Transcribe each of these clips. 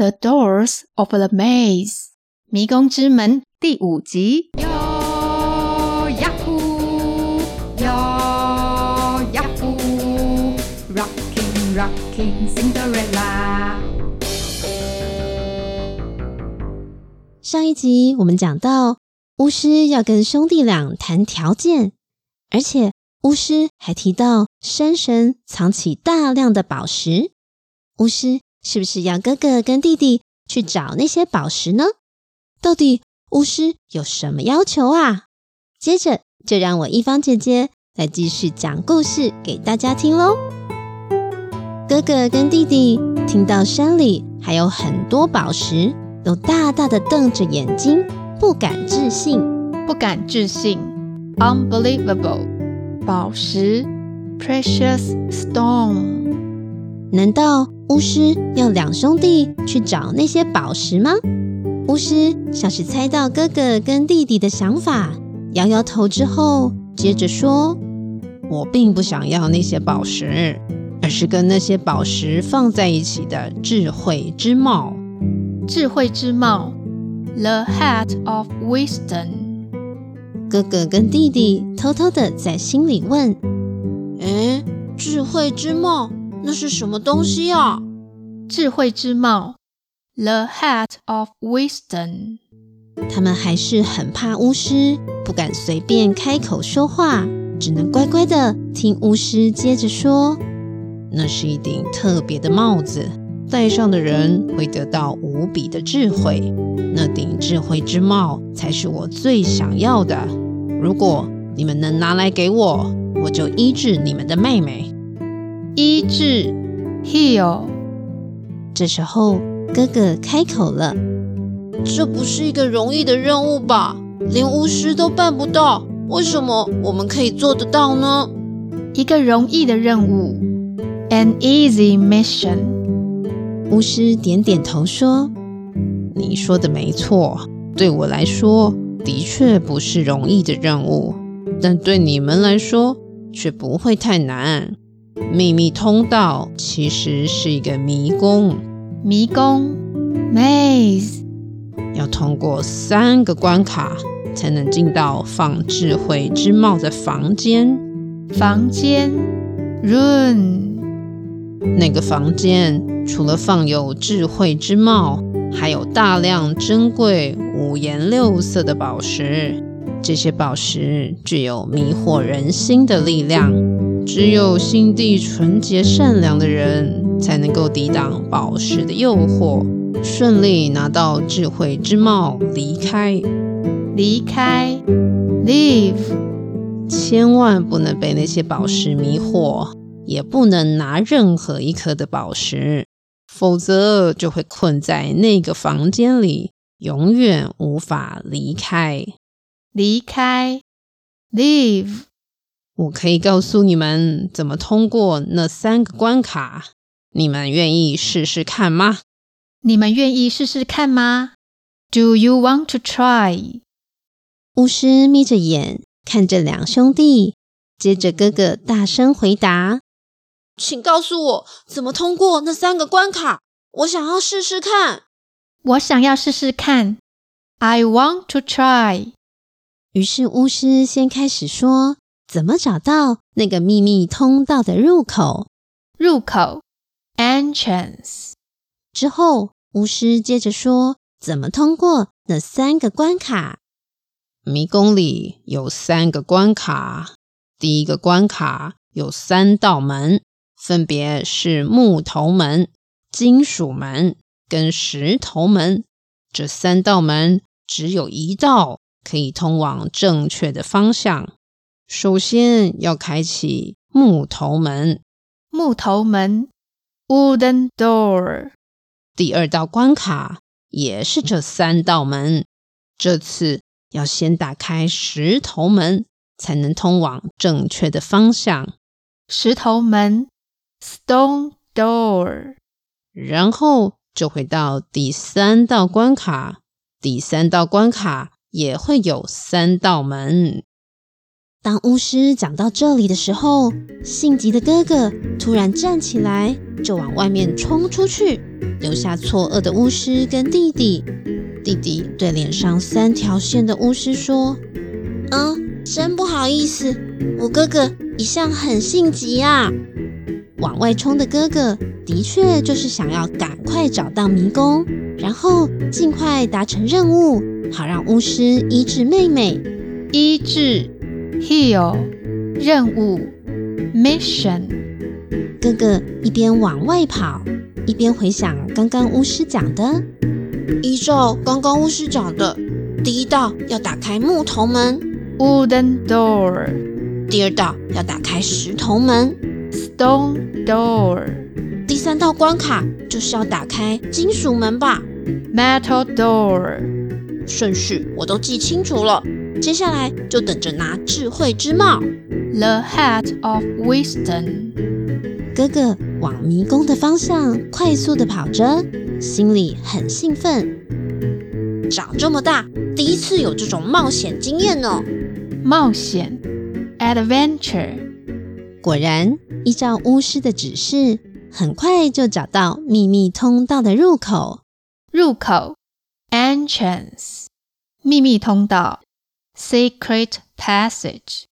The Doors of the Maze，迷宫之门第五集。哟呀呼，哟呀呼，Rocking Rocking Cinderella。上一集我们讲到，巫师要跟兄弟俩谈条件，而且巫师还提到山神藏起大量的宝石。巫师是不是要哥哥跟弟弟去找那些宝石呢？到底巫师有什么要求啊？接着就让我一方姐姐来继续讲故事给大家听喽。哥哥跟弟弟听到山里还有很多宝石，都大大的瞪着眼睛，不敢置信，不敢置信，unbelievable，宝石，precious stone，难道？巫师要两兄弟去找那些宝石吗？巫师像是猜到哥哥跟弟弟的想法，摇摇头之后，接着说：“我并不想要那些宝石，而是跟那些宝石放在一起的智慧之帽。智慧之帽，The Hat of Wisdom。”哥哥跟弟弟偷偷的在心里问：“诶，智慧之帽？”那是什么东西啊？智慧之帽，The Hat of Wisdom。他们还是很怕巫师，不敢随便开口说话，只能乖乖的听巫师接着说。那是一顶特别的帽子，戴上的人会得到无比的智慧。那顶智慧之帽才是我最想要的。如果你们能拿来给我，我就医治你们的妹妹。医治，heal。这时候，哥哥开口了：“这不是一个容易的任务吧？连巫师都办不到，为什么我们可以做得到呢？”一个容易的任务，an easy mission。巫师点点头说：“你说的没错，对我来说的确不是容易的任务，但对你们来说却不会太难。”秘密通道其实是一个迷宫，迷宫，maze，要通过三个关卡才能进到放智慧之帽的房间。房间，room，那个房间除了放有智慧之帽，还有大量珍贵五颜六色的宝石。这些宝石具有迷惑人心的力量。只有心地纯洁善良的人，才能够抵挡宝石的诱惑，顺利拿到智慧之帽，离开。离开，leave。千万不能被那些宝石迷惑，也不能拿任何一颗的宝石，否则就会困在那个房间里，永远无法离开。离开，leave。我可以告诉你们怎么通过那三个关卡，你们愿意试试看吗？你们愿意试试看吗？Do you want to try？巫师眯着眼看着两兄弟，接着哥哥大声回答：“请告诉我怎么通过那三个关卡，我想要试试看。我想要试试看。I want to try。”于是巫师先开始说。怎么找到那个秘密通道的入口？入口，entrance。之后，巫师接着说：“怎么通过那三个关卡？”迷宫里有三个关卡。第一个关卡有三道门，分别是木头门、金属门跟石头门。这三道门只有一道可以通往正确的方向。首先要开启木头门，木头门 （wooden door）。第二道关卡也是这三道门，这次要先打开石头门，才能通往正确的方向。石头门 （stone door）。然后就会到第三道关卡，第三道关卡也会有三道门。当巫师讲到这里的时候，性急的哥哥突然站起来，就往外面冲出去，留下错愕的巫师跟弟弟。弟弟对脸上三条线的巫师说：“嗯，真不好意思，我哥哥一向很性急啊。”往外冲的哥哥的确就是想要赶快找到迷宫，然后尽快达成任务，好让巫师医治妹妹。医治，heal，任务，mission。哥哥一边往外跑，一边回想刚刚巫师讲的。依照刚刚巫师讲的，第一道要打开木头门，wooden door；第二道要打开石头门，stone door；第三道关卡就是要打开金属门吧，metal door。顺序我都记清楚了，接下来就等着拿智慧之帽，the hat of wisdom。哥哥往迷宫的方向快速地跑着。心里很兴奋，长这么大第一次有这种冒险经验呢。冒险，adventure。果然，依照巫师的指示，很快就找到秘密通道的入口。入口，entrance。秘密通道，secret passage。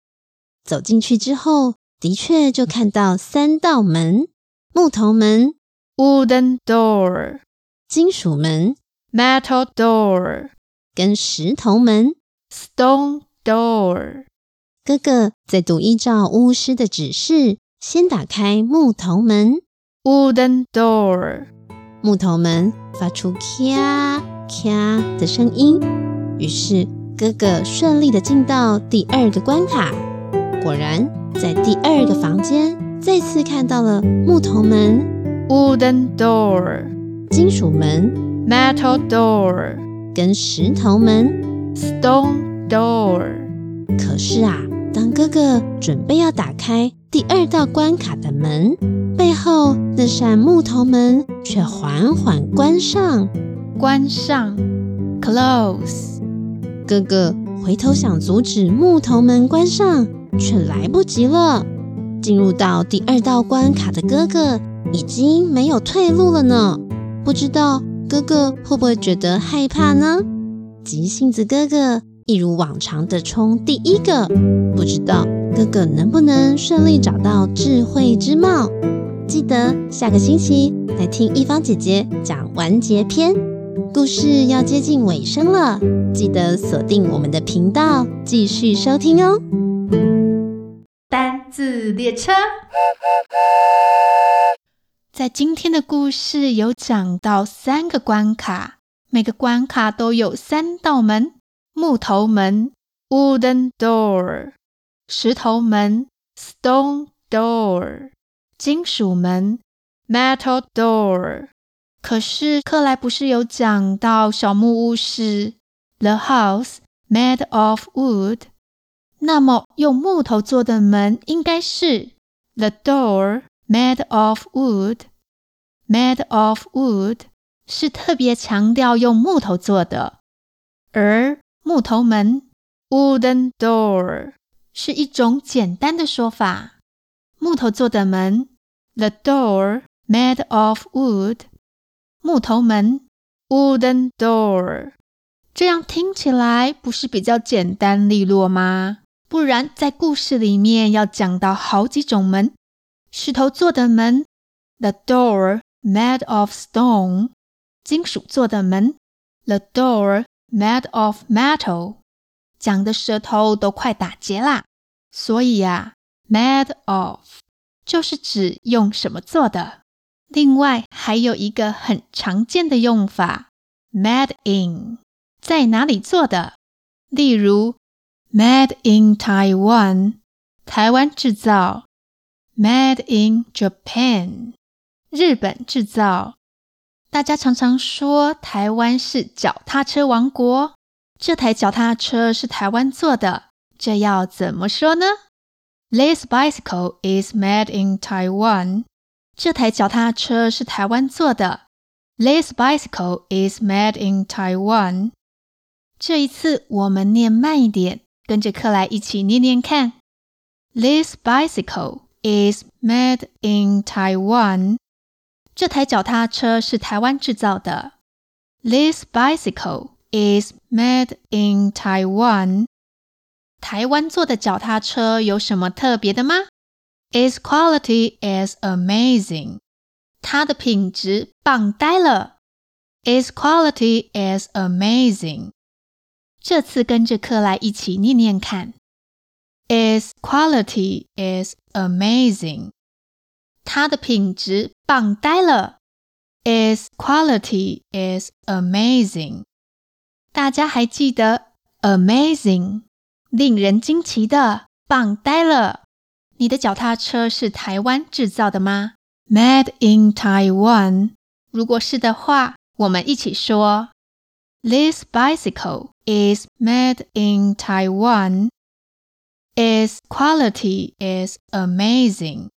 走进去之后，的确就看到三道门：木头门，wooden door。金属门，metal door，跟石头门，stone door。哥哥再度依照巫师的指示，先打开木头门，wooden door。木头门发出咔咔的声音，于是哥哥顺利的进到第二个关卡。果然，在第二个房间再次看到了木头门，wooden door。金属门，metal door，跟石头门，stone door。可是啊，当哥哥准备要打开第二道关卡的门，背后那扇木头门却缓缓关上。关上，close。哥哥回头想阻止木头门关上，却来不及了。进入到第二道关卡的哥哥已经没有退路了呢。不知道哥哥会不会觉得害怕呢？急性子哥哥一如往常的冲第一个，不知道哥哥能不能顺利找到智慧之帽？记得下个星期来听一方姐姐讲完结篇，故事要接近尾声了，记得锁定我们的频道继续收听哦。单字列车。在今天的故事有讲到三个关卡，每个关卡都有三道门：木头门 （wooden door）、石头门 （stone door）、金属门 （metal door）。可是克莱不是有讲到小木屋是 “the house made of wood”，那么用木头做的门应该是 “the door”。Made of wood, made of wood 是特别强调用木头做的，而木头门 wooden door 是一种简单的说法。木头做的门 the door made of wood，木头门 wooden door，这样听起来不是比较简单利落吗？不然在故事里面要讲到好几种门。石头做的门，the door made of stone；金属做的门，the door made of metal。讲的舌头都快打结啦，所以呀，made of 就是指用什么做的。另外还有一个很常见的用法，made in，在哪里做的？例如，made in Taiwan，台湾制造。Made in Japan，日本制造。大家常常说台湾是脚踏车王国，这台脚踏车是台湾做的，这要怎么说呢？This bicycle is made in Taiwan。这台脚踏车是台湾做的。This bicycle is made in Taiwan。这一次我们念慢一点，跟着克莱一起念念看。This bicycle is made in Taiwan. 这台脚踏车是台湾制造的。This bicycle is made in Taiwan. 台湾做的脚踏车有什么特别的吗 ？Its quality is amazing. 它的品质棒呆了。Its quality is amazing. 这次跟着克莱一起念念看。Its quality is amazing. 它的品质棒呆了。Its quality is amazing. 大家还记得 amazing 令人惊奇的棒呆了？ 你的脚踏车是台湾制造的吗？Made in Taiwan。如果是的话，我们一起说：This bicycle is made in Taiwan. Its quality is amazing.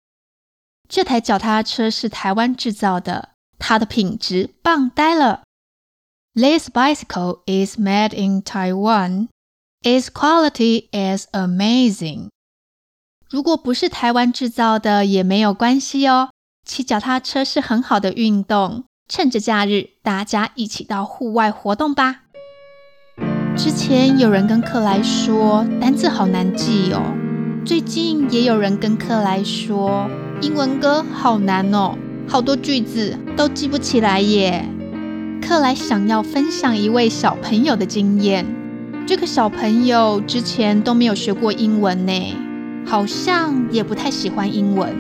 这台脚踏车是台湾制造的，它的品质棒呆了。This bicycle is made in Taiwan. Its quality is amazing. 如果不是台湾制造的也没有关系哦，骑脚踏车是很好的运动。趁着假日，大家一起到户外活动吧。之前有人跟克莱说单字好难记哦，最近也有人跟克莱说英文歌好难哦，好多句子都记不起来耶。克莱想要分享一位小朋友的经验，这个小朋友之前都没有学过英文呢，好像也不太喜欢英文，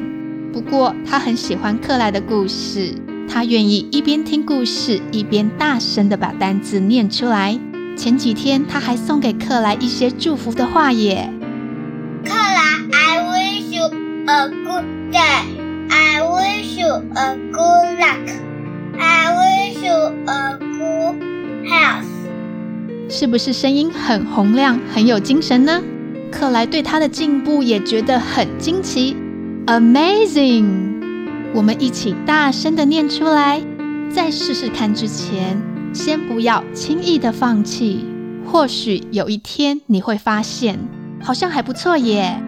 不过他很喜欢克莱的故事，他愿意一边听故事一边大声的把单字念出来。前几天他还送给克莱一些祝福的话耶。克莱，I wish you a good day. I wish you a good luck. I wish you a good health. 是不是声音很洪亮，很有精神呢？克莱对他的进步也觉得很惊奇。Amazing！我们一起大声的念出来，在试试看之前。先不要轻易的放弃，或许有一天你会发现，好像还不错耶。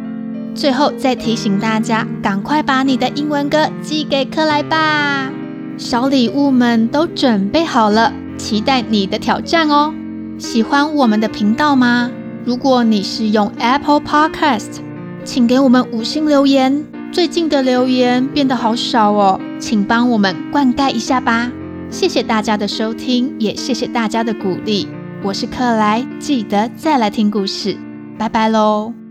最后再提醒大家，赶快把你的英文歌寄给克莱吧。小礼物们都准备好了，期待你的挑战哦。喜欢我们的频道吗？如果你是用 Apple Podcast，请给我们五星留言。最近的留言变得好少哦，请帮我们灌溉一下吧。谢谢大家的收听，也谢谢大家的鼓励。我是克莱，记得再来听故事，拜拜喽。